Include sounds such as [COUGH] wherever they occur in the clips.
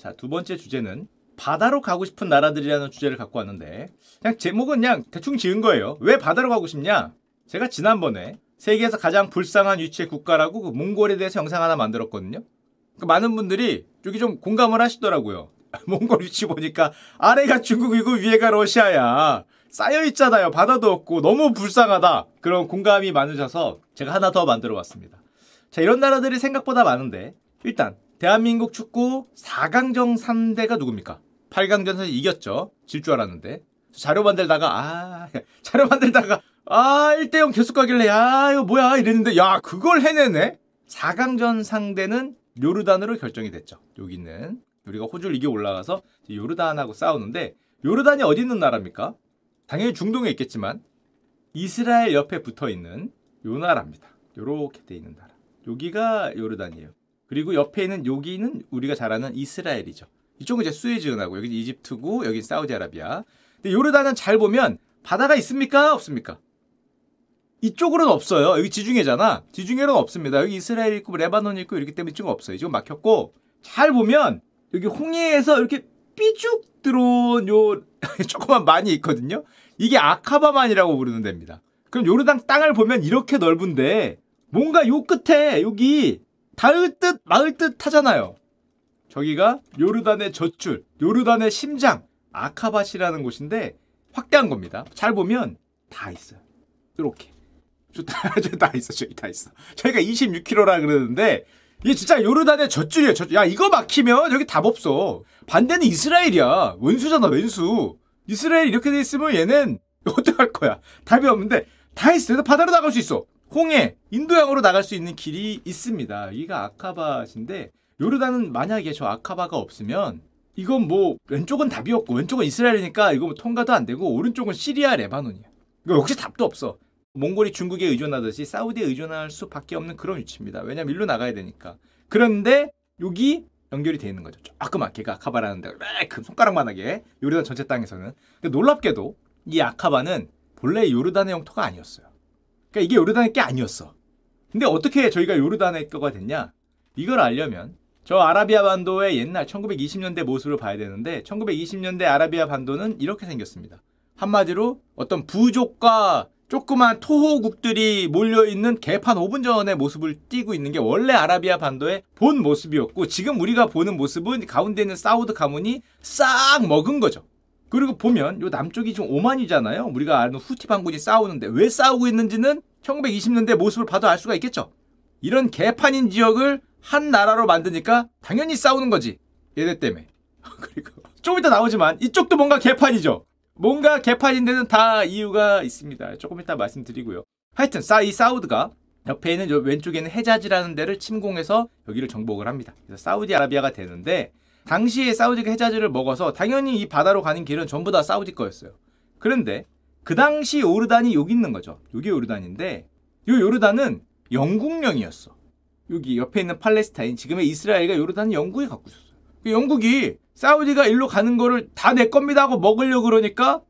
자, 두 번째 주제는 바다로 가고 싶은 나라들이라는 주제를 갖고 왔는데 그냥 제목은 그냥 대충 지은 거예요. 왜 바다로 가고 싶냐? 제가 지난번에 세계에서 가장 불쌍한 위치의 국가라고 그 몽골에 대해서 영상 하나 만들었거든요. 그 많은 분들이 여기 좀 공감을 하시더라고요. [LAUGHS] 몽골 위치 보니까 아래가 중국이고 위에가 러시아야. 쌓여 있잖아요. 바다도 없고 너무 불쌍하다. 그런 공감이 많으셔서 제가 하나 더 만들어 봤습니다. 자, 이런 나라들이 생각보다 많은데 일단 대한민국 축구 4강전 3대가 누굽니까? 8강전에서 이겼죠. 질 줄 알았는데. 자료 만들다가 아 [LAUGHS] 자료 만들다가 아 1대0 계속 가길래 야 이거 뭐야? 이랬는데 야 그걸 해내네? 4강전 상대는 요르단으로 결정이 됐죠. 여기는 우리가 호주를 이겨 올라가서 요르단하고 싸우는데 요르단이 어디 있는 나라입니까? 당연히 중동에 있겠지만 이스라엘 옆에 붙어 있는 요 나라입니다. 요렇게 돼 있는 나라. 여기가 요르단이에요 그리고 옆에 있는 여기는 우리가 잘 아는 이스라엘이죠 이쪽은 이제 스웨즈은하고 여기 이집트고 여기 사우디아라비아 근데 요르단은 잘 보면 바다가 있습니까? 없습니까? 이쪽으로는 없어요. 여기 지중해잖아. 지중해로는 없습니다. 여기 이스라엘 있고 레바논 있고 이렇기 때문에 이쪽은 없어요. 지금 막혔고 잘 보면 여기 홍해에서 이렇게 삐죽 들어온 요 [LAUGHS] 조그만 많이 있거든요. 이게 아카바만이라고 부르는 데입니다. 그럼 요르단 땅을 보면 이렇게 넓은데 뭔가 요 끝에 여기 닿을 듯 마을 듯 하잖아요. 저기가 요르단의 젖줄, 요르단의 심장, 아카바시라는 곳인데 확대한 겁니다. 잘 보면 다 있어요. 이렇게. 다, [LAUGHS] 다 있어, 저기 다 있어. 저희가 26km라 그러는데 이게 진짜 요르단의 젖줄이에요. 젖, 야 이거 막히면 여기 답 없어. 반대는 이스라엘이야. 원수잖아, 원수. 이스라엘 이렇게 돼 있으면 얘는 [LAUGHS] 어떡할 거야. 답이 없는데 다 있어. 바다로 나갈 수 있어. 홍해, 인도양으로 나갈 수 있는 길이 있습니다. 여기가 아카바신데 요르단은 만약에 저 아카바가 없으면 이건 뭐 왼쪽은 답이 없고 왼쪽은 이스라엘이니까 이거 뭐 통과도 안 되고 오른쪽은 시리아 레바논이야. 이거 역시 답도 없어. 몽골이 중국에 의존하듯이 사우디에 의존할 수밖에 없는 그런 위치입니다. 왜냐면 일로 나가야 되니까. 그런데 여기 연결이 돼 있는 거죠. 조그맣게가 아카바라는 데가 큰 손가락만하게 요르단 전체 땅에서는. 근데 놀랍게도 이 아카바는 본래 요르단의 영토가 아니었어요. 그러니까 이게 요르단의 게 아니었어. 근데 어떻게 저희가 요르단의 거가 됐냐? 이걸 알려면 저 아라비아 반도의 옛날 1920년대 모습을 봐야 되는데 1920년대 아라비아 반도는 이렇게 생겼습니다. 한마디로 어떤 부족과 조그만 토호국들이 몰려있는 개판 5분 전의 모습을 띄고 있는 게 원래 아라비아 반도의 본 모습이었고 지금 우리가 보는 모습은 가운데 있는 사우드 가문이 싹 먹은 거죠. 그리고 보면 요 남쪽이 좀 오만이잖아요. 우리가 아는 후티 반군이 싸우는데 왜 싸우고 있는지는 1920년대 모습을 봐도 알 수가 있겠죠. 이런 개판인 지역을 한 나라로 만드니까 당연히 싸우는 거지. 얘네 때문에. [LAUGHS] 그리고 좀 이따 나오지만 이쪽도 뭔가 개판이죠. 뭔가 개판인 데는 다 이유가 있습니다. 조금 이따 말씀드리고요. 하여튼 사, 이 사우드가 옆에 있는 왼쪽에는 해자지라는 데를 침공해서 여기를 정복을 합니다. 그래서 사우디아라비아가 되는데 당시에 사우디가 해자지를 먹어서 당연히 이 바다로 가는 길은 전부 다 사우디 거였어요. 그런데 그 당시 요르단이 여기 있는 거죠. 여기 요르단인데 이 요르단은 영국령이었어. 여기 옆에 있는 팔레스타인 지금의 이스라엘과 요르단은 영국이 갖고 있었어요. 그 영국이 사우디가 일로 가는 거를 다 내 겁니다 하고 먹으려 그러니까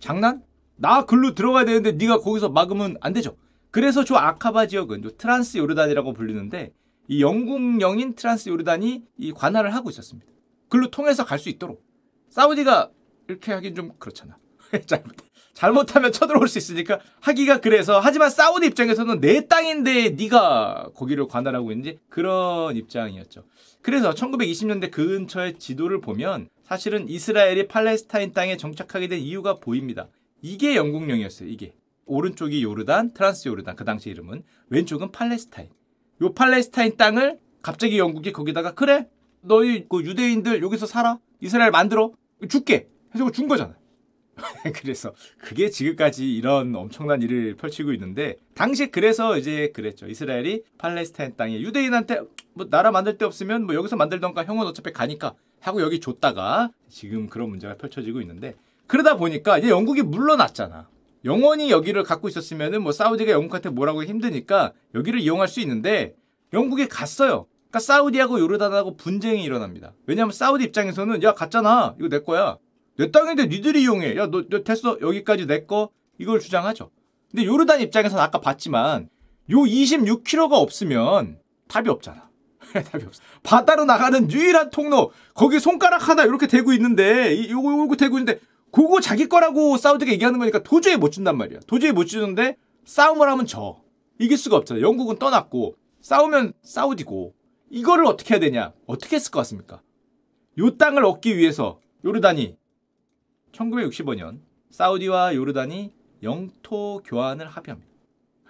장난? 나 글로 들어가야 되는데 네가 거기서 막으면 안 되죠. 그래서 저 아카바 지역은 저 트란스 요르단이라고 불리는데 이 영국령인 트란스 요르단이 이 관할을 하고 있었습니다. 글로 통해서 갈 수 있도록. 사우디가 이렇게 하긴 좀 그렇잖아. [LAUGHS] 잘못, 잘못하면 쳐들어올 수 있으니까 하기가 그래서 하지만 사우디 입장에서는 내 땅인데 네가 거기를 관할하고 있는지 그런 입장이었죠. 그래서 1920년대 근처의 지도를 보면 사실은 이스라엘이 팔레스타인 땅에 정착하게 된 이유가 보입니다. 이게 영국령이었어요. 이게 오른쪽이 요르단, 트란스 요르단 그 당시 이름은 왼쪽은 팔레스타인. 요 팔레스타인 땅을 갑자기 영국이 거기다가 그래 너희 그 유대인들 여기서 살아 이스라엘 만들어 줄게 해서 준 거잖아. [LAUGHS] 그래서 그게 지금까지 이런 엄청난 일을 펼치고 있는데 당시 그래서 이제 그랬죠. 이스라엘이 팔레스타인 땅에 유대인한테 뭐 나라 만들 데 없으면 뭐 여기서 만들던가 형은 어차피 가니까 하고 여기 줬다가 지금 그런 문제가 펼쳐지고 있는데 그러다 보니까 이제 영국이 물러났잖아. 영원히 여기를 갖고 있었으면은 뭐 사우디가 영국한테 뭐라고 힘드니까 여기를 이용할 수 있는데 영국에 갔어요. 그러니까 사우디하고 요르단하고 분쟁이 일어납니다. 왜냐하면 사우디 입장에서는 야 갔잖아 이거 내 거야 내 땅인데 니들이 이용해. 야, 너, 너 됐어. 여기까지 내 거. 이걸 주장하죠. 근데 요르단 입장에서는 아까 봤지만 요 26km가 없으면 답이 없잖아. [LAUGHS] 답이 없어. 바다로 나가는 유일한 통로. 거기 손가락 하나 이렇게 대고 있는데 이- 요거 요거 대고 있는데 그거 자기 거라고 사우디가 얘기하는 거니까 도저히 못 준단 말이야. 도저히 못 주는데 싸움을 하면 져. 이길 수가 없잖아. 영국은 떠났고 싸우면 사우디고 이거를 어떻게 해야 되냐? 어떻게 했을 것 같습니까? 요 땅을 얻기 위해서 요르단이 1965년 사우디와 요르단이 영토 교환을 합의합니다.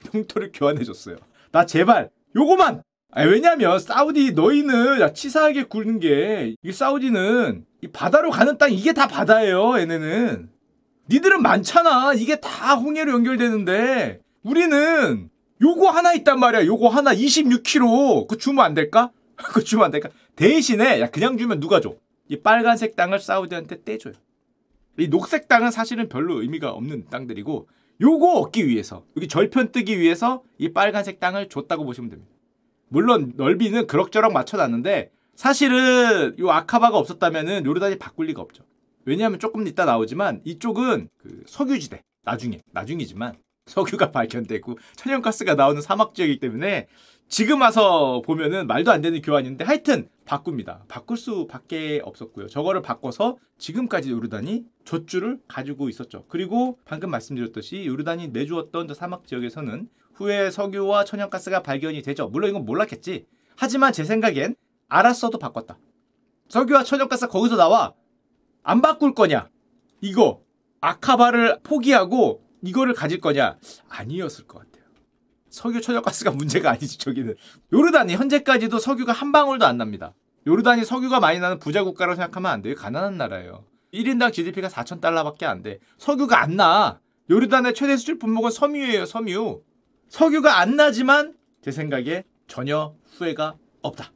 [LAUGHS] 영토를 교환해 줬어요. 나 제발 요거만. 아 왜냐면 사우디 너희는 야 치사하게 굴는 게 이 사우디는 이 바다로 가는 땅 이게 다 바다예요. 얘네는 니들은 많잖아. 이게 다 홍해로 연결되는데 우리는 요거 하나 있단 말이야. 요거 하나 26kg. 그거 주면 안 될까? [LAUGHS] 그거 주면 안 될까? 대신에 야 그냥 주면 누가 줘? 이 빨간색 땅을 사우디한테 떼줘요. 이 녹색 땅은 사실은 별로 의미가 없는 땅들이고 요거 얻기 위해서 여기 절편 뜨기 위해서 이 빨간색 땅을 줬다고 보시면 됩니다. 물론 넓이는 그럭저럭 맞춰놨는데 사실은 요 아카바가 없었다면은 요르단이 바꿀 리가 없죠. 왜냐하면 조금 이따 나오지만 이쪽은 그 석유지대 나중에 나중이지만 석유가 발견되고 천연가스가 나오는 사막 지역이기 때문에 지금 와서 보면은 말도 안 되는 교환인데 하여튼 바꿉니다. 바꿀 수밖에 없었고요. 저거를 바꿔서 지금까지 요르단이 젖줄을 가지고 있었죠. 그리고 방금 말씀드렸듯이 요르단이 내주었던 저 사막 지역에서는 후에 석유와 천연가스가 발견이 되죠. 물론 이건 몰랐겠지. 하지만 제 생각엔 알았어도 바꿨다. 석유와 천연가스 거기서 나와. 안 바꿀 거냐? 이거 아카바를 포기하고 이거를 가질 거냐? 아니었을 것 같아요. 석유 천연가스가 문제가 아니지 저기는. 요르단이 현재까지도 석유가 한 방울도 안 납니다. 요르단이 석유가 많이 나는 부자 국가라고 생각하면 안 돼요. 가난한 나라예요. 1인당 GDP가 4천 달러밖에 안 돼. 석유가 안 나. 요르단의 최대 수출 품목은 섬유예요. 섬유. 석유가 안 나지만 제 생각에 전혀 후회가 없다.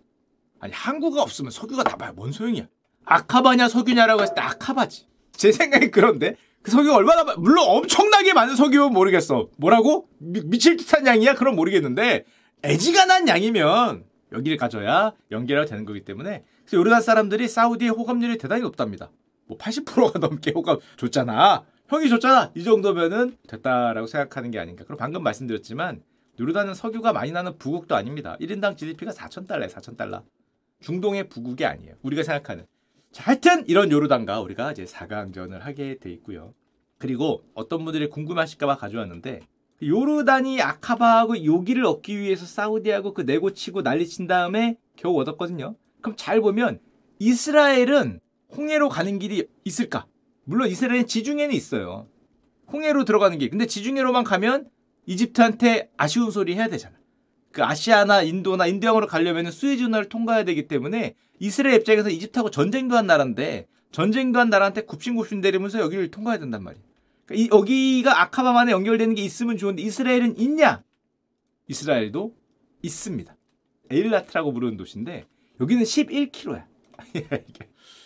아니 항구가 없으면 석유가 나봐야 뭔 소용이야. 아카바냐 석유냐라고 했을 때 아카바지. 제 생각에 그런데 그 석유가 얼마나 많- 물론 엄청나게 많은 석유면 모르겠어. 뭐라고? 미, 칠 듯한 양이야? 그럼 모르겠는데 애지간한 양이면 여기를 가져야 연계가 되는 거기 때문에 그래서 요르단 사람들이 사우디의 호감률이 대단히 높답니다. 뭐 80%가 넘게 호감 줬잖아. 형이 줬잖아. 이 정도면은 됐다라고 생각하는 게 아닌가. 그리고 방금 말씀드렸지만 요르단은 석유가 많이 나는 부국도 아닙니다. 1인당 GDP가 4천 달러에 4천 달러. 중동의 부국이 아니에요. 우리가 생각하는. 자, 하여튼 이런 요르단과 우리가 이제 4강전을 하게 돼 있고요. 그리고 어떤 분들이 궁금하실까봐 가져왔는데 그 요르단이 아카바하고 요기를 얻기 위해서 사우디하고 그 내고치고 난리친 다음에 겨우 얻었거든요. 그럼 잘 보면 이스라엘은 홍해로 가는 길이 있을까? 물론 이스라엘은 지중해는 있어요. 홍해로 들어가는 길. 근데 지중해로만 가면 이집트한테 아쉬운 소리 해야 되잖아. 그 아시아나 인도나 인도양으로 가려면 수에즈 운하를 통과해야 되기 때문에 이스라엘 입장에서 이집트하고 전쟁도 한 나라인데 전쟁도 한 나라한테 굽신굽신대리면서 여기를 통과해야 된단 말이야. 그러니까 이, 여기가 아카바만에 연결되는 게 있으면 좋은데 이스라엘은 있냐? 이스라엘도 있습니다. 에일라트라고 부르는 도시인데 여기는 11km야. [LAUGHS]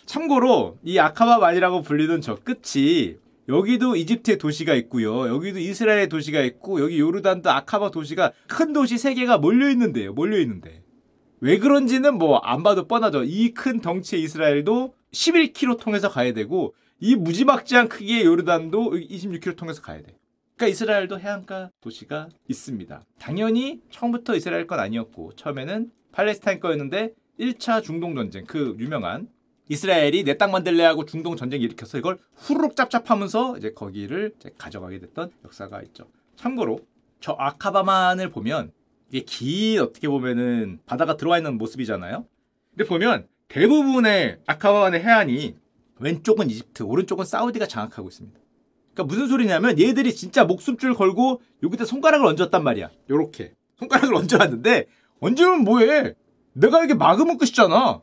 참고로 이 아카바만이라고 불리는 저 끝이 여기도 이집트의 도시가 있고요. 여기도 이스라엘의 도시가 있고 여기 요르단도 아카바 도시가 큰 도시 세 개가 몰려 있는데요. 몰려 있는데 왜 그런지는 뭐 안 봐도 뻔하죠. 이 큰 덩치의 이스라엘도 11km 통해서 가야 되고 이 무지막지한 크기의 요르단도 26km 통해서 가야 돼. 그러니까 이스라엘도 해안가 도시가 있습니다. 당연히 처음부터 이스라엘 건 아니었고 처음에는 팔레스타인 거였는데 1차 중동 전쟁 그 유명한 이스라엘이 내 땅 만들래 하고 중동 전쟁 일으켜서 이걸 후루룩 짭짭하면서 이제 거기를 이제 가져가게 됐던 역사가 있죠. 참고로 저 아카바만을 보면 이게 긴 어떻게 보면은 바다가 들어와 있는 모습이잖아요. 근데 보면 대부분의 아카바만의 해안이 왼쪽은 이집트, 오른쪽은 사우디가 장악하고 있습니다. 그러니까 무슨 소리냐면 얘들이 진짜 목숨줄 걸고 여기다 손가락을 얹었단 말이야. 요렇게 손가락을 [LAUGHS] 얹어놨는데 얹으면 뭐해? 내가 이게 막으면 끝이잖아.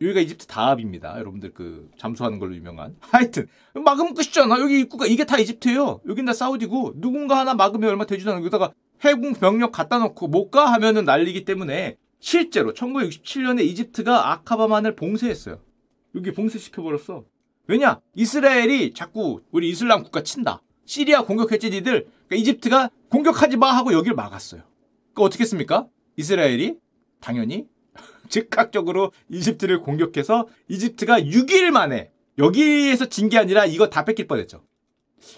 여기가 이집트 다합입니다. 여러분들 그 잠수하는 걸로 유명한. [LAUGHS] 하여튼 막으면 끝이잖아. 여기 입구가 이게 다 이집트예요. 여긴 다 사우디고 누군가 하나 막으면 얼마 되지도 않아. 여기다가 해군 병력 갖다 놓고 못 가 하면은 난리기 때문에 실제로 1967년에 이집트가 아카바만을 봉쇄했어요. 여기 봉쇄시켜 버렸어. 왜냐? 이스라엘이 자꾸 우리 이슬람 국가 친다. 시리아 공격했지 니들. 그러니까 이집트가 공격하지 마 하고 여기를 막았어요. 그러니까 어떻게 했습니까? 이스라엘이 당연히 [LAUGHS] 즉각적으로 이집트를 공격해서 이집트가 6일 만에 여기에서 진 게 아니라 이거 다 뺏길 뻔했죠.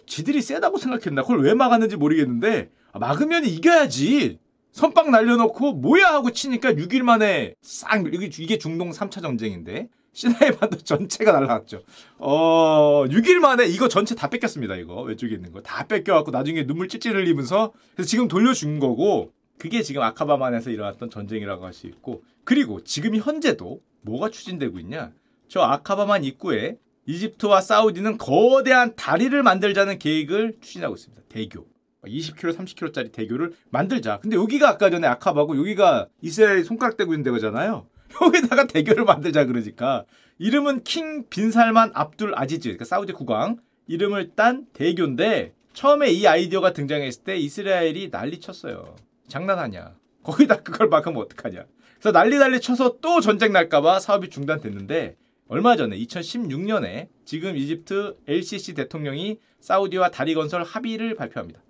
지들이 세다고 생각했나? 그걸 왜 막았는지 모르겠는데 아, 막으면 이겨야지. 선빵 날려놓고 뭐야 하고 치니까 6일 만에 싹 이게, 중동 3차 전쟁인데 시나이 반도 [LAUGHS] 전체가 날라갔죠. 어 6일 만에 이거 전체 다 뺏겼습니다. 이거 왼쪽에 있는 거 다 뺏겨갖고 나중에 눈물 찔찔 흘리면서 그래서 지금 돌려준 거고 그게 지금 아카바만에서 일어났던 전쟁이라고 할 수 있고 그리고 지금 현재도 뭐가 추진되고 있냐? 저 아카바만 입구에 이집트와 사우디는 거대한 다리를 만들자는 계획을 추진하고 있습니다. 대교. 20km, 30km짜리 대교를 만들자. 근데 여기가 아까 전에 아카바고 여기가 이스라엘이 손가락 대고 있는 데잖아요. [LAUGHS] 여기다가 대교를 만들자 그러니까 이름은 킹 빈살만 압둘 아지즈, 그러니까 사우디 국왕 이름을 딴 대교인데 처음에 이 아이디어가 등장했을 때 이스라엘이 난리 쳤어요. 장난하냐? 거기다 그걸 막으면 어떡하냐? 그래서 난리 난리 쳐서 또 전쟁 날까봐 사업이 중단됐는데 얼마 전에 2016년에 지금 이집트 LCC 대통령이 사우디와 다리 건설 합의를 발표합니다.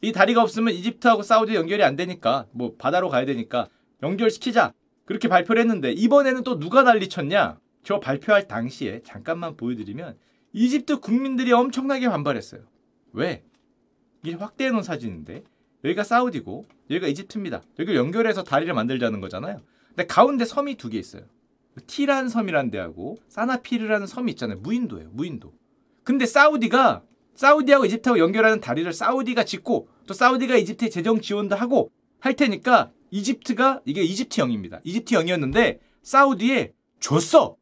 이 다리가 없으면 이집트하고 사우디 연결이 안 되니까 뭐 바다로 가야 되니까 연결시키자 그렇게 발표를 했는데 이번에는 또 누가 난리쳤냐? 저 발표할 당시에 잠깐만 보여드리면 이집트 국민들이 엄청나게 반발했어요. 왜? 이게 확대해 놓은 사진인데 여기가 사우디고 여기가 이집트입니다. 여기 연결해서 다리를 만들자는 거잖아요. 근데 가운데 섬이 두 개 있어요. 티란 섬이라는 데하고 사나피르라는 섬이 있잖아요. 무인도예요. 무인도. 근데 사우디가 사우디하고 이집트하고 연결하는 다리를 사우디가 짓고 또 사우디가 이집트에 재정 지원도 하고 할 테니까 이집트가 이게 이집트형입니다. 이집트형이었는데 사우디에 줬어.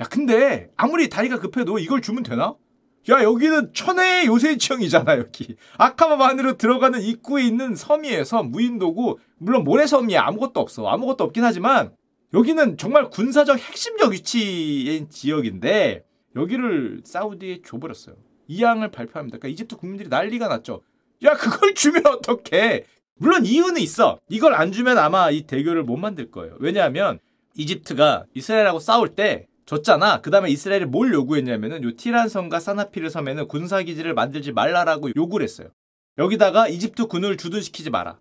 야 근데 아무리 다리가 급해도 이걸 주면 되나? 야 여기는 천혜의 요새지형이잖아 여기 아카마 안으로 들어가는 입구에 있는 섬이에요 섬 무인도고 물론 모래섬이야 아무것도 없어 아무것도 없긴 하지만 여기는 정말 군사적 핵심적 위치인 지역인데 여기를 사우디에 줘버렸어요 이양을 발표합니다 그러니까 이집트 국민들이 난리가 났죠 야 그걸 주면 어떡해 물론 이유는 있어 이걸 안 주면 아마 이 대교를 못 만들 거예요 왜냐하면 이집트가 이스라엘하고 싸울 때 졌잖아. 그 다음에 이스라엘이 뭘 요구했냐면은 요 티란 섬과 사나피르 섬에는 군사기지를 만들지 말라라고 요구를 했어요. 여기다가 이집트 군을 주둔시키지 마라.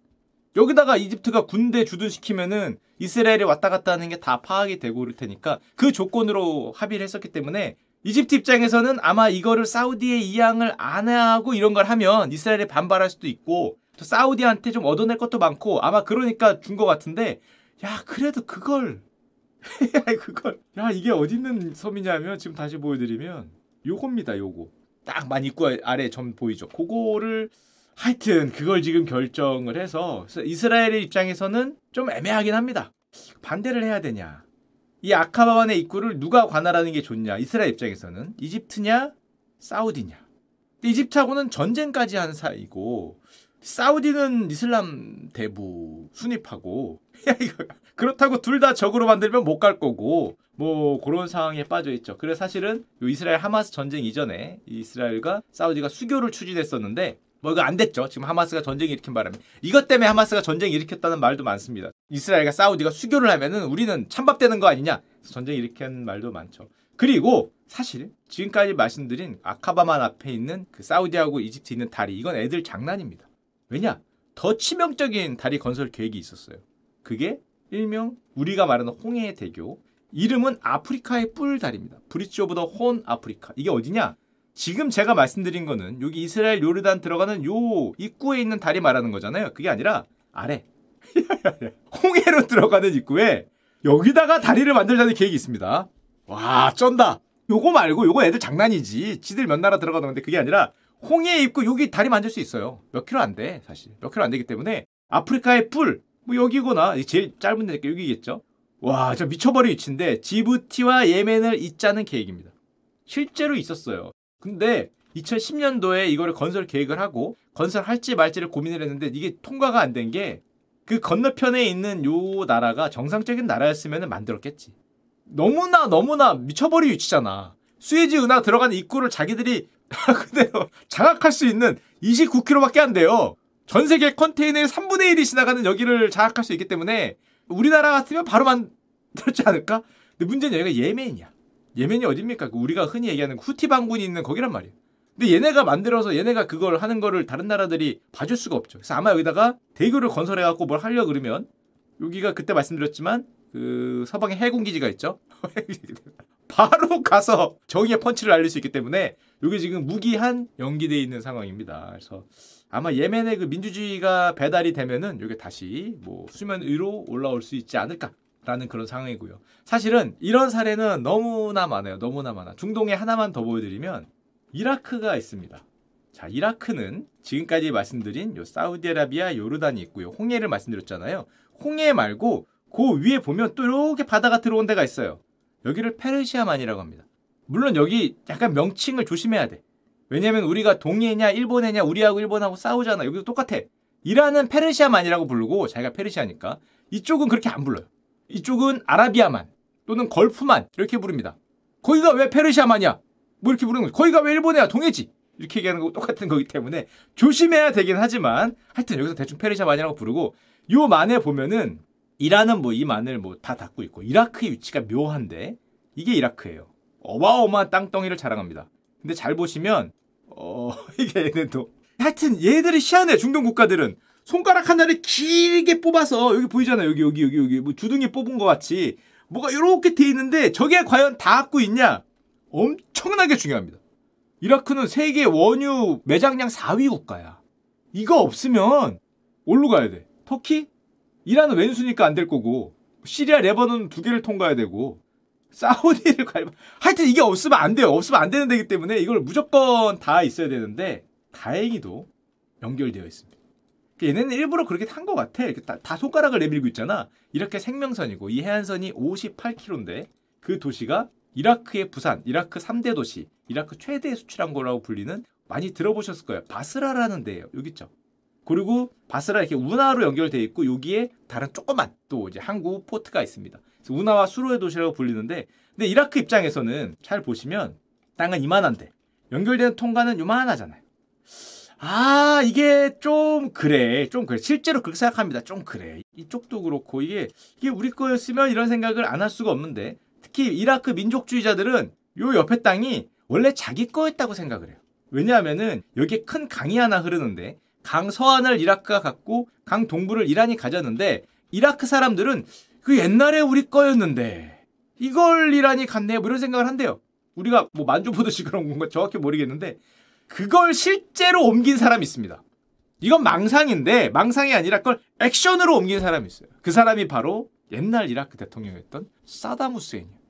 여기다가 이집트가 군대 주둔시키면은 이스라엘이 왔다 갔다 하는 게 다 파악이 되고 그럴 테니까 그 조건으로 합의를 했었기 때문에 이집트 입장에서는 아마 이거를 사우디에 이양을 안 하고 이런 걸 하면 이스라엘이 반발할 수도 있고 또 사우디한테 좀 얻어낼 것도 많고 아마 그러니까 준 것 같은데 야 그래도 그걸 [LAUGHS] 그걸. 야 이게 어디 있는 섬이냐면 지금 다시 보여드리면 요겁니다 요거. 딱 만 입구 아래 점 보이죠? 그거를 하여튼 그걸 지금 결정을 해서 이스라엘의 입장에서는 좀 애매하긴 합니다. 반대를 해야 되냐? 이 아카바반의 입구를 누가 관할하는 게 좋냐? 이스라엘 입장에서는 이집트냐? 사우디냐? 이집트하고는 전쟁까지 한 사이고 사우디는 이슬람 대부 순입하고 [LAUGHS] 그렇다고 둘 다 적으로 만들면 못 갈 거고 뭐 그런 상황에 빠져 있죠. 그래서 사실은 이스라엘 하마스 전쟁 이전에 이스라엘과 사우디가 수교를 추진했었는데 뭐 이거 안 됐죠. 지금 하마스가 전쟁 일으킨 바람에 이것 때문에 하마스가 전쟁 일으켰다는 말도 많습니다. 이스라엘과 사우디가 수교를 하면은 우리는 찬밥되는 거 아니냐? 전쟁 일으킨 말도 많죠. 그리고 사실 지금까지 말씀드린 아카바만 앞에 있는 그 사우디하고 이집트 있는 다리 이건 애들 장난입니다. 왜냐? 더 치명적인 다리 건설 계획이 있었어요. 그게 일명 우리가 말하는 홍해 대교 이름은 아프리카의 뿔 다리입니다. Bridge of the Horn Africa. 이게 어디냐? 지금 제가 말씀드린 거는 여기 이스라엘 요르단 들어가는 요 입구에 있는 다리 말하는 거잖아요. 그게 아니라 아래 [LAUGHS] 홍해로 들어가는 입구에 여기다가 다리를 만들자는 계획이 있습니다. 와 쩐다. 요거 말고 요거 애들 장난이지. 지들 몇 나라 들어가는 건데 그게 아니라 홍해 입구 여기 다리 만들 수 있어요. 몇 킬로 안 돼, 사실. 몇 킬로 안 되기 때문에 아프리카의 뿔, 뭐 여기거나 제일 짧은 데니까 여기겠죠. 와, 저 미쳐버린 위치인데 지부티와 예멘을 잇자는 계획입니다. 실제로 있었어요. 근데 2010년도에 이거를 건설 계획을 하고 건설할지 말지를 고민을 했는데 이게 통과가 안 된 게 그 건너편에 있는 요 나라가 정상적인 나라였으면 만들었겠지. 너무나 너무나 미쳐버린 위치잖아. 수에지 은하 들어가는 입구를 자기들이 [LAUGHS] 그대로 장악할 수 있는 29km밖에 안 돼요. 전 세계 컨테이너의 3분의 1이 지나가는 여기를 장악할 수 있기 때문에 우리나라 같으면 바로 만들지 않을까? 근데 문제는 여기가 예멘이야. 예멘이 어딥니까? 그 우리가 흔히 얘기하는 후티 반군이 있는 거기란 말이에요. 근데 얘네가 만들어서 얘네가 그걸 하는 거를 다른 나라들이 봐줄 수가 없죠. 그래서 아마 여기다가 대교를 건설해 갖고 뭘 하려 그러면 여기가 그때 말씀드렸지만 그 서방에 해군 기지가 있죠. [LAUGHS] 바로 가서 정의의 펀치를 날릴 수 있기 때문에 여기 지금 무기한 연기돼 있는 상황입니다. 그래서 아마 예멘의 그 민주주의가 배달이 되면은 이게 다시 뭐 수면 위로 올라올 수 있지 않을까 라는 그런 상황이고요. 사실은 이런 사례는 너무나 많아요. 너무나 많아. 중동에 하나만 더 보여드리면 이라크가 있습니다. 자, 이라크는 지금까지 말씀드린 요 사우디아라비아, 요르단이 있고요. 홍해를 말씀드렸잖아요. 홍해 말고 그 위에 보면 또 이렇게 바다가 들어온 데가 있어요. 여기를 페르시아만이라고 합니다. 물론 여기 약간 명칭을 조심해야 돼. 왜냐면 우리가 동해냐 일본해냐 우리하고 일본하고 싸우잖아. 여기도 똑같아. 이란은 페르시아만이라고 부르고 자기가 페르시아니까 이쪽은 그렇게 안 불러요. 이쪽은 아라비아만 또는 걸프만 이렇게 부릅니다. 거기가 왜 페르시아만이야? 뭐 이렇게 부르는 거지. 거기가 왜 일본이야? 동해지. 이렇게 얘기하는 거 똑같은 거기 때문에 조심해야 되긴 하지만 하여튼 여기서 대충 페르시아만이라고 부르고 요 만에 보면은 이란은 뭐 이 만을 뭐 다 닫고 있고 이라크의 위치가 묘한데 이게 이라크예요. 어마어마한 땅덩이를 자랑합니다. 근데 잘 보시면 어 [LAUGHS] 이게 얘네도 하여튼 얘들이 희한해 중동 국가들은 손가락 하나를 길게 뽑아서 여기 보이잖아요 여기 여기 여기 여기 뭐 주둥이 뽑은 것 같이 뭐가 이렇게 돼 있는데 저게 과연 닿고 있냐 엄청나게 중요합니다. 이라크는 세계 원유 매장량 4위 국가야. 이거 없으면 올로 가야 돼. 터키? 이란은 왼수니까 안 될 거고 시리아, 레바논 두 개를 통과해야 되고 사우디를 갈 하여튼 이게 없으면 안 돼요. 없으면 안 되는 데기 때문에 이걸 무조건 다 있어야 되는데 다행히도 연결되어 있습니다. 얘네는 일부러 그렇게 탄것 같아. 다, 다, 손가락을 내밀고 있잖아. 이렇게 생명선이고 이 해안선이 58km인데 그 도시가 이라크의 부산, 이라크 3대 도시, 이라크 최대 수출한 거라고 불리는 많이 들어보셨을 거예요. 바스라라는 데예요. 여기 있죠. 그리고 바스라 이렇게 운하로 연결돼 있고 여기에 다른 조그만 또 이제 항구 포트가 있습니다. 그래서 운하와 수로의 도시라고 불리는데 근데 이라크 입장에서는 잘 보시면 땅은 이만한데 연결되는 통과는 요만하잖아요. 아 이게 좀 그래 좀 그래 실제로 그렇게 생각합니다. 좀 그래 이쪽도 그렇고 이게 이게 우리 거였으면 이런 생각을 안 할 수가 없는데 특히 이라크 민족주의자들은 요 옆에 땅이 원래 자기 거였다고 생각을 해요. 왜냐하면은 여기에 큰 강이 하나 흐르는데 강 서안을 이라크가 갖고 강 동부를 이란이 가졌는데 이라크 사람들은 그 옛날에 우리 거였는데 이걸 이란이 갔네 뭐 이런 생각을 한대요. 우리가 뭐 만주 보듯이 그런 건가 정확히 모르겠는데 그걸 실제로 옮긴 사람이 있습니다. 이건 망상인데 망상이 아니라 그걸 액션으로 옮긴 사람이 있어요. 그 사람이 바로 옛날 이라크 대통령이었던 사담 후세인이에요.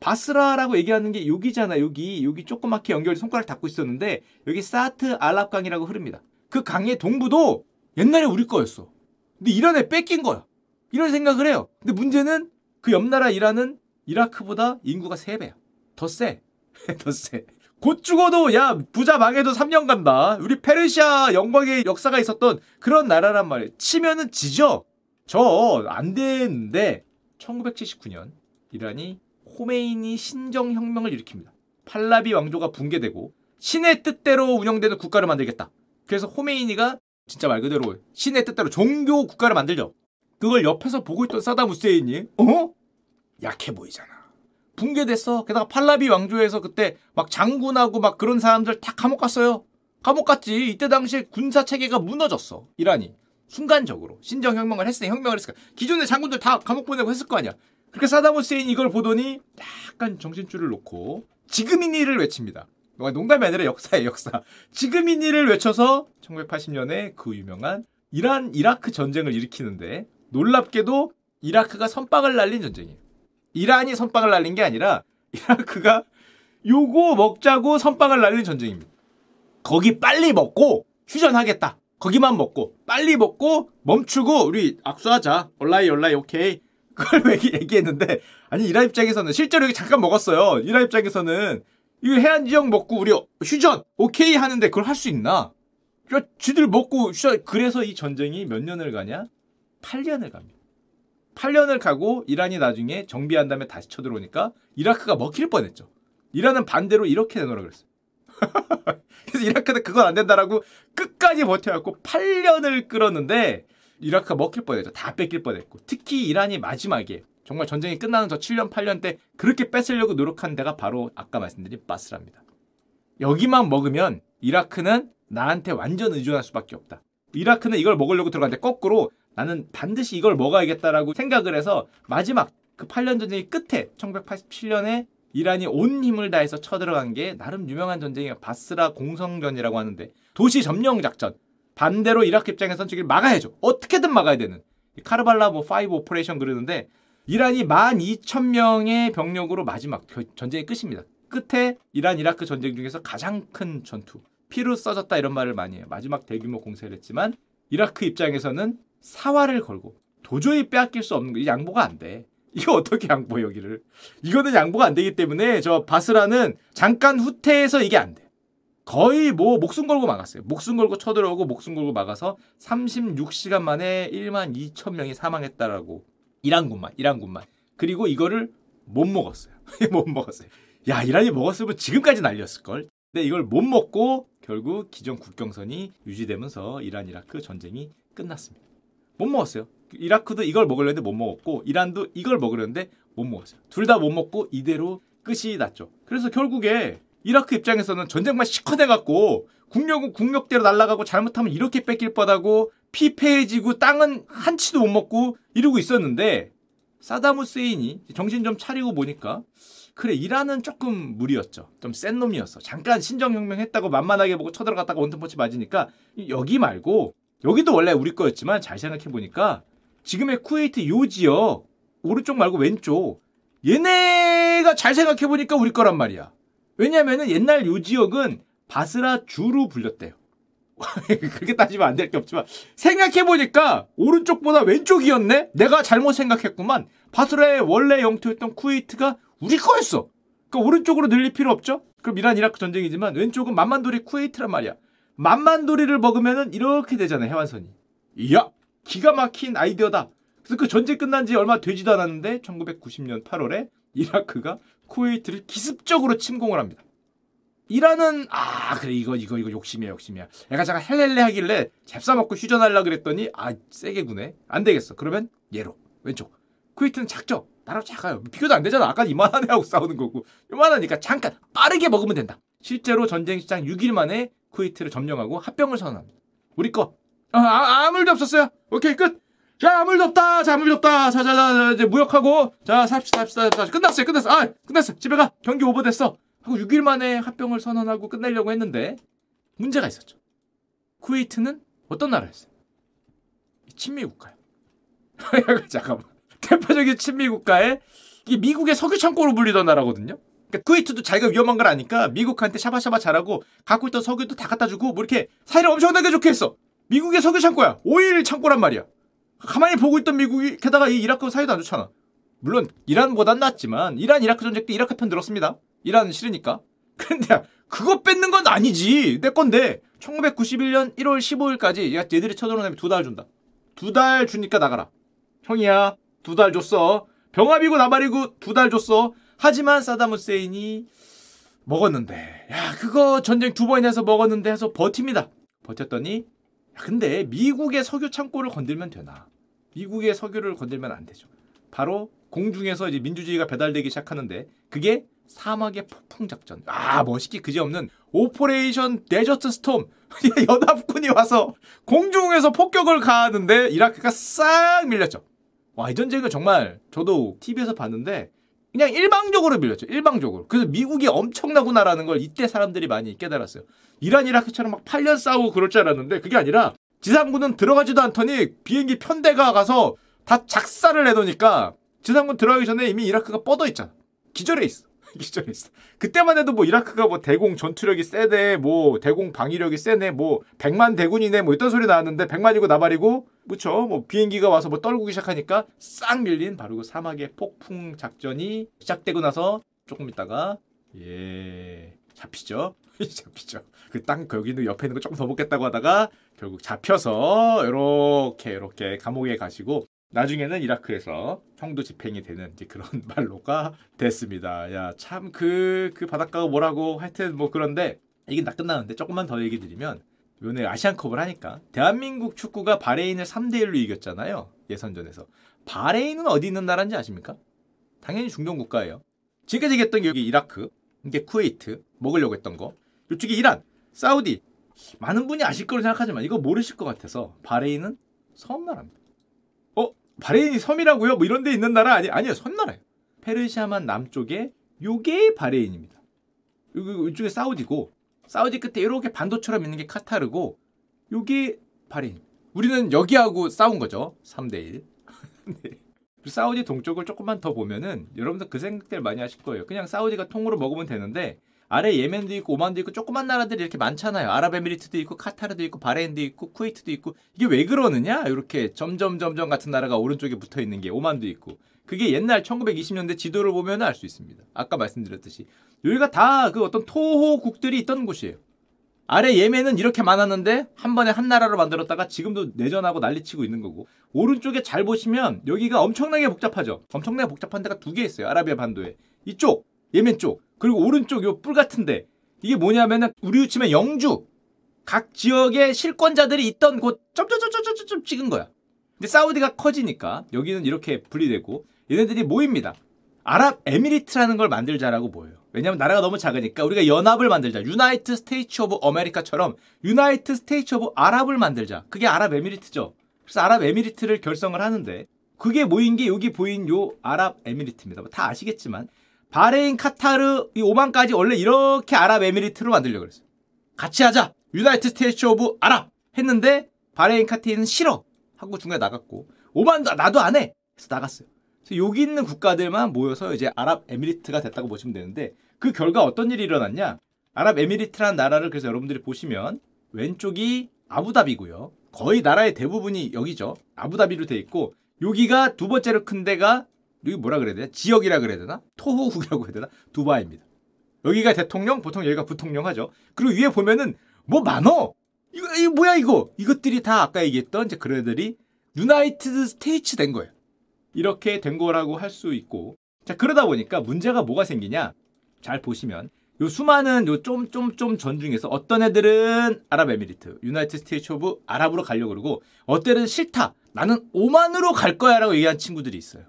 바스라라고 얘기하는 게 여기잖아 여기 여기 조그맣게 연결 손가락 닿고 있었는데 여기 사트 알랍강이라고 흐릅니다. 그 강의 동부도 옛날에 우리 거였어. 근데 이란에 뺏긴 거야. 이런 생각을 해요. 근데 문제는 그 옆나라 이란은 이라크보다 인구가 3배야. 더 세. [LAUGHS] 더 세. 곧 죽어도 야 부자 망해도 3년 간다. 우리 페르시아 영광의 역사가 있었던 그런 나라란 말이에요. 치면은 지죠. 저 안 되는데 1979년 이란이 호메인이 신정혁명을 일으킵니다. 팔라비 왕조가 붕괴되고 신의 뜻대로 운영되는 국가를 만들겠다. 그래서 호메이니가 진짜 말 그대로 신의 뜻대로 종교 국가를 만들죠. 그걸 옆에서 보고 있던 사담 후세인이 어? 약해 보이잖아. 붕괴됐어. 게다가 팔라비 왕조에서 그때 막 장군하고 막 그런 사람들 다 감옥 갔어요. 감옥 갔지. 이때 당시에 군사 체계가 무너졌어. 이란이. 순간적으로 신정 혁명을 했으니 혁명을 했으니까 기존의 장군들 다 감옥 보내고 했을 거 아니야. 그렇게 사담 후세인 이걸 보더니 약간 정신줄을 놓고 지금이니를 외칩니다. 농담이 아니라 역사의 역사. 지금이니를 외쳐서 1980년에 그 유명한 이란 이라크 전쟁을 일으키는데 놀랍게도 이라크가 선빵을 날린 전쟁이에요. 이란이 선빵을 날린 게 아니라 이라크가 요거 먹자고 선빵을 날린 전쟁입니다. 거기 빨리 먹고 휴전하겠다. 거기만 먹고 빨리 먹고 멈추고 우리 악수하자. 올라이 올라이 오케이. 그걸 [LAUGHS] 얘기했는데 아니 이란 입장에서는 실제로 여기 잠깐 먹었어요. 이란 입장에서는 이 해안 지역 먹고 우리 휴전 오케이 하는데 그걸 할 수 있나? 야, 쥐들 먹고 휴전 그래서 이 전쟁이 몇 년을 가냐? 8년을 갑니다. 8년을 가고 이란이 나중에 정비한 다음에 다시 쳐들어오니까 이라크가 먹힐 뻔했죠. 이란은 반대로 이렇게 내놓으라 그랬어요. [LAUGHS] 그래서 이라크는 그건 안 된다라고 끝까지 버텨갖고 8년을 끌었는데 이라크가 먹힐 뻔했죠. 다 뺏길 뻔했고 특히 이란이 마지막에 정말 전쟁이 끝나는 저 7년 8년 때 그렇게 뺏으려고 노력한 데가 바로 아까 말씀드린 바스라입니다. 여기만 먹으면 이라크는 나한테 완전 의존할 수밖에 없다. 이라크는 이걸 먹으려고 들어갔는데 거꾸로 나는 반드시 이걸 먹어야겠다라고 생각을 해서 마지막 그 8년 전쟁의 끝에 1987년에 이란이 온 힘을 다해서 쳐들어간 게 나름 유명한 전쟁이에요. 바스라 공성전이라고 하는데 도시 점령 작전. 반대로 이라크 입장에서는 저기 막아야죠. 어떻게든 막아야 되는. 카르발라 뭐 5 operation 그러는데 이란이 12,000명의 병력으로 마지막 전쟁의 끝입니다. 끝에 이란 이라크 전쟁 중에서 가장 큰 전투. 피로 써졌다 이런 말을 많이 해요. 마지막 대규모 공세를 했지만 이라크 입장에서는 사활을 걸고 도저히 빼앗길 수 없는 거. 이 양보가 안 돼. 이거 어떻게 양보해 여기를. 이거는 양보가 안 되기 때문에 저 바스라는 잠깐 후퇴해서 이게 안 돼. 거의 뭐 목숨 걸고 막았어요. 목숨 걸고 쳐들어오고 목숨 걸고 막아서 36시간 만에 1만 2천 명이 사망했다라고 이란 군만 이란 군만 그리고 이거를 못 먹었어요. [LAUGHS] 못 먹었어요. 야 이란이 먹었으면 지금까지 날렸을 걸. 근데 이걸 못 먹고 결국 기존 국경선이 유지되면서 이란 이라크 전쟁이 끝났습니다. 못 먹었어요. 이라크도 이걸 먹으려는데 못 먹었고 이란도 이걸 먹으려는데 못 먹었어요. 둘 다 못 먹고 이대로 끝이 났죠. 그래서 결국에 이라크 입장에서는 전쟁만 시커내갖고 국력은 국력대로 날아가고 잘못하면 이렇게 뺏길 뻔하고 피폐해지고 땅은 한 치도 못 먹고 이러고 있었는데 사담 후세인이 정신 좀 차리고 보니까 그래 이란은 조금 무리였죠. 좀 센 놈이었어. 잠깐 신정혁명 했다고 만만하게 보고 쳐들어갔다가 원통포치 맞으니까 여기 말고 여기도 원래 우리 거였지만 잘 생각해 보니까 지금의 쿠웨이트 요 지역 오른쪽 말고 왼쪽 얘네가 잘 생각해 보니까 우리 거란 말이야. 왜냐면은 옛날 요 지역은 바스라 주로 불렸대요. [LAUGHS] 그렇게 따지면 안 될 게 없지만 생각해 보니까 오른쪽보다 왼쪽이었네? 내가 잘못 생각했구만. 바스라의 원래 영토였던 쿠웨이트가 우리 거였어. 그러니까 오른쪽으로 늘릴 필요 없죠? 그럼 이란 이라크 전쟁이지만 왼쪽은 만만도리 쿠웨이트란 말이야. 만만도리를 먹으면은 이렇게 되잖아 해완선이. 이야 기가 막힌 아이디어다. 그래서 그 전쟁 끝난 지 얼마 되지도 않았는데 1990년 8월에 이라크가 쿠웨이트를 기습적으로 침공을 합니다. 이라는 아 그래 이거 이거 이거 욕심이야 욕심이야. 내가 잠깐 헬렐레 하길래 잽싸 먹고 휴전하려 그랬더니 아 세게 구네. 안 되겠어. 그러면 얘로 왼쪽. 쿠웨이트는 작죠. 나랑 작아요. 비교도 안 되잖아. 아까 이만한 애하고 싸우는 거고. 이만하니까 잠깐 빠르게 먹으면 된다. 실제로 전쟁 시작 6일 만에 쿠웨이트를 점령하고 합병을 선언합니다. 우리 거. 아, 아 아무 일도 없었어요. 오케이 끝. 자, 아무 일도 없다. 자, 아무 일도 없다. 자, 자, 자, 이제 무역하고. 자, 삽시다, 삽시다, 삽시다. 끝났어요, 끝났어. 아, 끝났어. 집에 가. 경기 오버됐어. 하고 6일 만에 합병을 선언하고 끝내려고 했는데 문제가 있었죠. 쿠웨이트는 어떤 나라였어요? 친미 국가요. [LAUGHS] 잠깐만. 대표적인 친미 국가에 이게 미국의 석유 창고로 불리던 나라거든요. 그러니까 쿠웨이트도 자기가 위험한 걸 아니까 미국한테 샤바샤바 잘하고 갖고 있던 석유도 다 갖다 주고 뭐 이렇게 사이를 엄청나게 좋게 했어. 미국의 석유 창고야. 오일 창고란 말이야. 가만히 보고 있던 미국이 게다가 이 이라크 사이도 안 좋잖아. 물론 이란보단 낫지만 이란 이라크 전쟁 때 이라크 편 들었습니다. 이란은 싫으니까. 근데 그거 뺏는 건 아니지. 내 건데 1991년 1월 15일까지 야 얘들이 쳐들어오면 두달 준다. 두 달 주니까 나가라. 형이야 두 달 줬어. 병합이고 나발이고 두 달 줬어. 하지만 사담 후세인이 먹었는데 야 그거 전쟁 두 번이나 해서 먹었는데 해서 버팁니다. 버텼더니 야, 근데 미국의 석유 창고를 건들면 되나? 미국의 석유를 건들면 안 되죠. 바로 공중에서 이제 민주주의가 배달되기 시작하는데 그게 사막의 폭풍 작전. 아 멋있기 그지없는 Operation Desert Storm. [LAUGHS] 연합군이 와서 공중에서 폭격을 가하는데 이라크가 싹 밀렸죠. 와 이 전쟁은 정말 저도 TV에서 봤는데 그냥 일방적으로 밀렸죠. 일방적으로. 그래서 미국이 엄청나구나라는 걸 이때 사람들이 많이 깨달았어요. 이란 이라크처럼 막 8년 싸우고 그럴 줄 알았는데 그게 아니라 지상군은 들어가지도 않더니 비행기 편대가 가서 다 작사를 해놓으니까 지상군 들어가기 전에 이미 이라크가 뻗어 있잖아. 기절해 있어. [LAUGHS] 기절해 있어. 그때만 해도 뭐 이라크가 뭐 대공 전투력이 세네, 뭐 대공 방위력이 세네, 뭐 백만 대군이네, 뭐 이런 소리 나왔는데 백만이고 나발이고, 그쵸? 뭐 비행기가 와서 뭐 떨구기 시작하니까 싹 밀린 바로 그 사막의 폭풍 작전이 시작되고 나서 조금 있다가 예 잡히죠. [LAUGHS] 잡히죠. 그 땅 거기는 옆에 있는 거 조금 더 먹겠다고 하다가 결국 잡혀서 이렇게 이렇게 감옥에 가시고 나중에는 이라크에서 형도 집행이 되는 그런 [LAUGHS] 말로가 됐습니다. 야, 참 그, 그 바닷가가 뭐라고 하여튼 뭐 그런데 이게 다 끝나는데 조금만 더 얘기 드리면 요번에 아시안컵을 하니까 대한민국 축구가 바레인을 3대 1로 이겼잖아요. 예선전에서. 바레인은 어디 있는 나라인지 아십니까? 당연히 중동 국가예요. 지금까지 얘기했던 게 여기 이라크, 이게 쿠웨이트, 먹으려고 했던 거. 이쪽이 이란, 사우디. 많은 분이 아실 거로 생각하지만 이거 모르실 것 같아서 바레인은 섬나라입니다. 바레인이 섬이라고요? 뭐 이런 데 있는 나라 아니 아니요 섬나라예요. 페르시아만 남쪽에 요게 바레인입니다. 이쪽에 사우디고 사우디 끝에 이렇게 반도처럼 있는 게 카타르고 요게 바레인. 우리는 여기하고 싸운 거죠. 3대 1. [LAUGHS] 네. 사우디 동쪽을 조금만 더 보면은 여러분들 그 생각들 많이 하실 거예요. 그냥 사우디가 통으로 먹으면 되는데 아래 예멘도 있고 오만도 있고 조그만 나라들이 이렇게 많잖아요. 아랍에미리트도 있고 카타르도 있고 바레인도 있고 쿠웨이트도 있고 이게 왜 그러느냐? 이렇게 점점 점점 같은 나라가 오른쪽에 붙어 있는 게 오만도 있고 그게 옛날 1920년대 지도를 보면 알 수 있습니다. 아까 말씀드렸듯이 여기가 다 그 어떤 토호국들이 있던 곳이에요. 아래 예멘은 이렇게 많았는데 한 번에 한 나라로 만들었다가 지금도 내전하고 난리치고 있는 거고 오른쪽에 잘 보시면 여기가 엄청나게 복잡하죠. 엄청나게 복잡한 데가 두 개 있어요. 아라비아 반도에 이쪽 예멘 쪽 그리고 오른쪽 요 뿔 같은데 이게 뭐냐면은 우리로 치면 영주 각 지역의 실권자들이 있던 곳 점점점점점점 찍은 거야. 근데 사우디가 커지니까 여기는 이렇게 분리되고 얘네들이 모입니다. 아랍에미리트라는 걸 만들자라고 모여요. 왜냐하면 나라가 너무 작으니까 우리가 연합을 만들자. United States of America처럼 United States of Arab을 만들자. 그게 아랍에미리트죠. 그래서 아랍에미리트를 결성을 하는데 그게 모인 게 여기 보인 요 아랍에미리트입니다. 다 아시겠지만 바레인, 카타르, 이 오만까지 원래 이렇게 아랍에미리트로 만들려고 그랬어요. 같이 하자. United States of Arab 했는데 바레인, 카타르는 싫어. 하고 중간에 나갔고 오만도 나도 안 해. 해서 나갔어요. 그래서 여기 있는 국가들만 모여서 이제 아랍 에미리트가 됐다고 보시면 되는데 그 결과 어떤 일이 일어났냐? 아랍 에미리트라는 나라를 그래서 여러분들이 보시면 왼쪽이 아부다비고요. 거의 나라의 대부분이 여기죠. 아부다비로 돼 있고 여기가 두 번째로 큰 데가 여기 뭐라 그래야 되나? 지역이라 그래야 되나? 토호국이라고 해야 되나? 두바이입니다. 여기가 대통령, 보통 여기가 부통령 하죠. 그리고 위에 보면은 뭐 많어. 이거, 이거 뭐야 이거? 이것들이 다 아까 얘기했던 이제 그런 애들이 United States 된 거예요. 이렇게 된 거라고 할 수 있고 자 그러다 보니까 문제가 뭐가 생기냐 잘 보시면 요 수많은 요 점 점 점 점 중에서 어떤 애들은 아랍에미리트 United States of Arab으로 가려고 그러고 애들은 싫다 나는 오만으로 갈 거야라고 얘기한 친구들이 있어요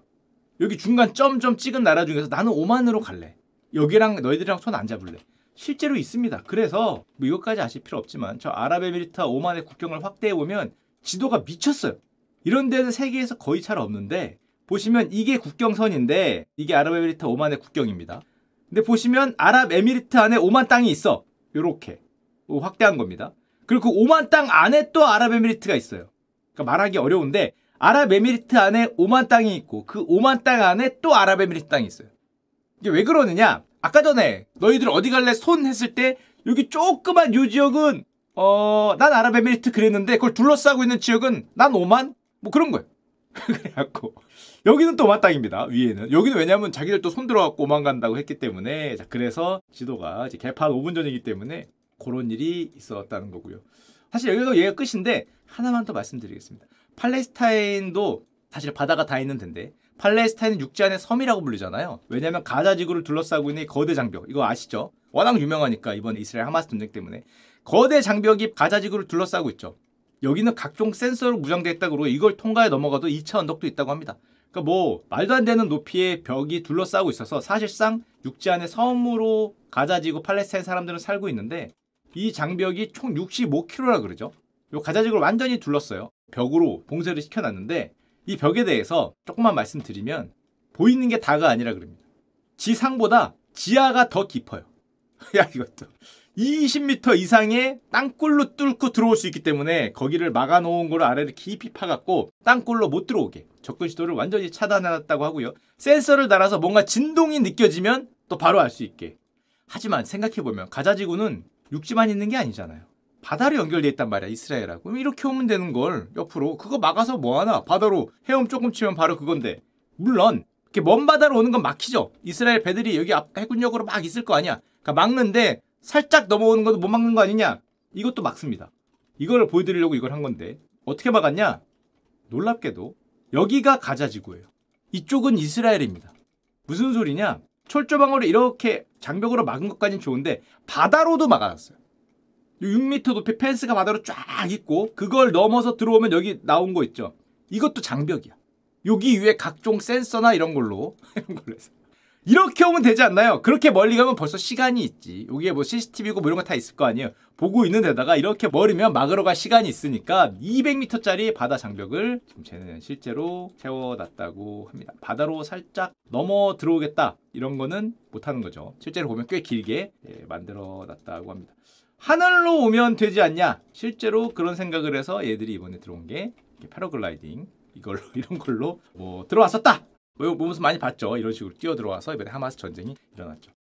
여기 중간 점점 찍은 나라 중에서 나는 오만으로 갈래 여기랑 너희들이랑 손 안 잡을래 실제로 있습니다 그래서 뭐 이것까지 아실 필요 없지만 저 아랍에미리트와 오만의 국경을 확대해 보면 지도가 미쳤어요 이런 데는 세계에서 거의 잘 없는데 보시면 이게 국경선인데 이게 아랍에미리트 오만의 국경입니다. 근데 보시면 아랍에미리트 안에 오만 땅이 있어. 요렇게 확대한 겁니다. 그리고 그 오만 땅 안에 또 아랍에미리트가 있어요. 그러니까 말하기 어려운데 아랍에미리트 안에 오만 땅이 있고 그 오만 땅 안에 또 아랍에미리트 땅이 있어요. 이게 왜 그러느냐? 아까 전에 너희들 어디 갈래 손 했을 때 여기 조그만 요 지역은 어, 난 아랍에미리트 그랬는데 그걸 둘러싸고 있는 지역은 난 오만 뭐 그런 거예요. [LAUGHS] 그래갖고 여기는 또 마땅입니다. 위에는 여기는 왜냐하면 자기들 또 손 들어갖고 도망간다고 했기 때문에 자 그래서 지도가 이제 개판 5분 전이기 때문에 그런 일이 있었다는 거고요. 사실 여기도 얘가 끝인데 하나만 더 말씀드리겠습니다. 팔레스타인도 사실 바다가 다 있는 텐데 팔레스타인은 육지 안의 섬이라고 불리잖아요. 왜냐하면 가자 지구를 둘러싸고 있는 거대 장벽 이거 아시죠? 워낙 유명하니까 이번 이스라엘 하마스 전쟁 때문에 거대 장벽이 가자 지구를 둘러싸고 있죠. 여기는 각종 센서로 무장되어 있다고 그러고 이걸 통과해 넘어가도 2차 언덕도 있다고 합니다. 그러니까 뭐 말도 안 되는 높이의 벽이 둘러싸고 있어서 사실상 육지 안에 섬으로 가자 지구 팔레스타인 사람들은 살고 있는데 이 장벽이 총 65km라 그러죠. 요 가자 지구를 완전히 둘렀어요. 벽으로 봉쇄를 시켜놨는데 이 벽에 대해서 조금만 말씀드리면 보이는 게 다가 아니라 그럽니다. 지상보다 지하가 더 깊어요. [LAUGHS] 야 이것도 20m 이상의 땅굴로 뚫고 들어올 수 있기 때문에 거기를 막아놓은 거를 아래를 깊이 파갖고 땅굴로 못 들어오게 접근 시도를 완전히 차단해놨다고 하고요. 센서를 달아서 뭔가 진동이 느껴지면 또 바로 알 수 있게. 하지만 생각해보면 가자지구는 육지만 있는 게 아니잖아요. 바다로 연결돼 있단 말이야 이스라엘하고 그럼 이렇게 오면 되는 걸 옆으로 그거 막아서 뭐하나 바다로 헤엄 조금 치면 바로 그건데 물론 이렇게 먼 바다로 오는 건 막히죠 이스라엘 배들이 여기 앞 해군역으로 막 있을 거 아니야 그러니까 막는데 살짝 넘어오는 것도 못 막는 거 아니냐? 이것도 막습니다. 이걸 보여드리려고 이걸 한 건데 어떻게 막았냐? 놀랍게도 여기가 가자 지구예요. 이쪽은 이스라엘입니다. 무슨 소리냐? 철조망으로 이렇게 장벽으로 막은 것까지는 좋은데 바다로도 막아놨어요. 6m 높이 펜스가 바다로 쫙 있고 그걸 넘어서 들어오면 여기 나온 거 있죠. 이것도 장벽이야. 여기 위에 각종 센서나 이런 걸로 [LAUGHS] 이런 걸로 해서 이렇게 오면 되지 않나요? 그렇게 멀리 가면 벌써 시간이 있지. 여기에 뭐 CCTV고 뭐 이런 거 다 있을 거 아니에요. 보고 있는 데다가 이렇게 멀으면 막으러 갈 시간이 있으니까 200m짜리 바다 장벽을 지금 쟤는 실제로 세워놨다고 합니다. 바다로 살짝 넘어 들어오겠다. 이런 거는 못하는 거죠. 실제로 보면 꽤 길게 예, 만들어 놨다고 합니다. 하늘로 오면 되지 않냐? 실제로 그런 생각을 해서 얘들이 이번에 들어온 게 패러글라이딩 이걸로 [LAUGHS] 이런 걸로 뭐 들어왔었다. 뭐 무슨 많이 봤죠. 이런 식으로 뛰어 들어와서 이번에 하마스 전쟁이 일어났죠.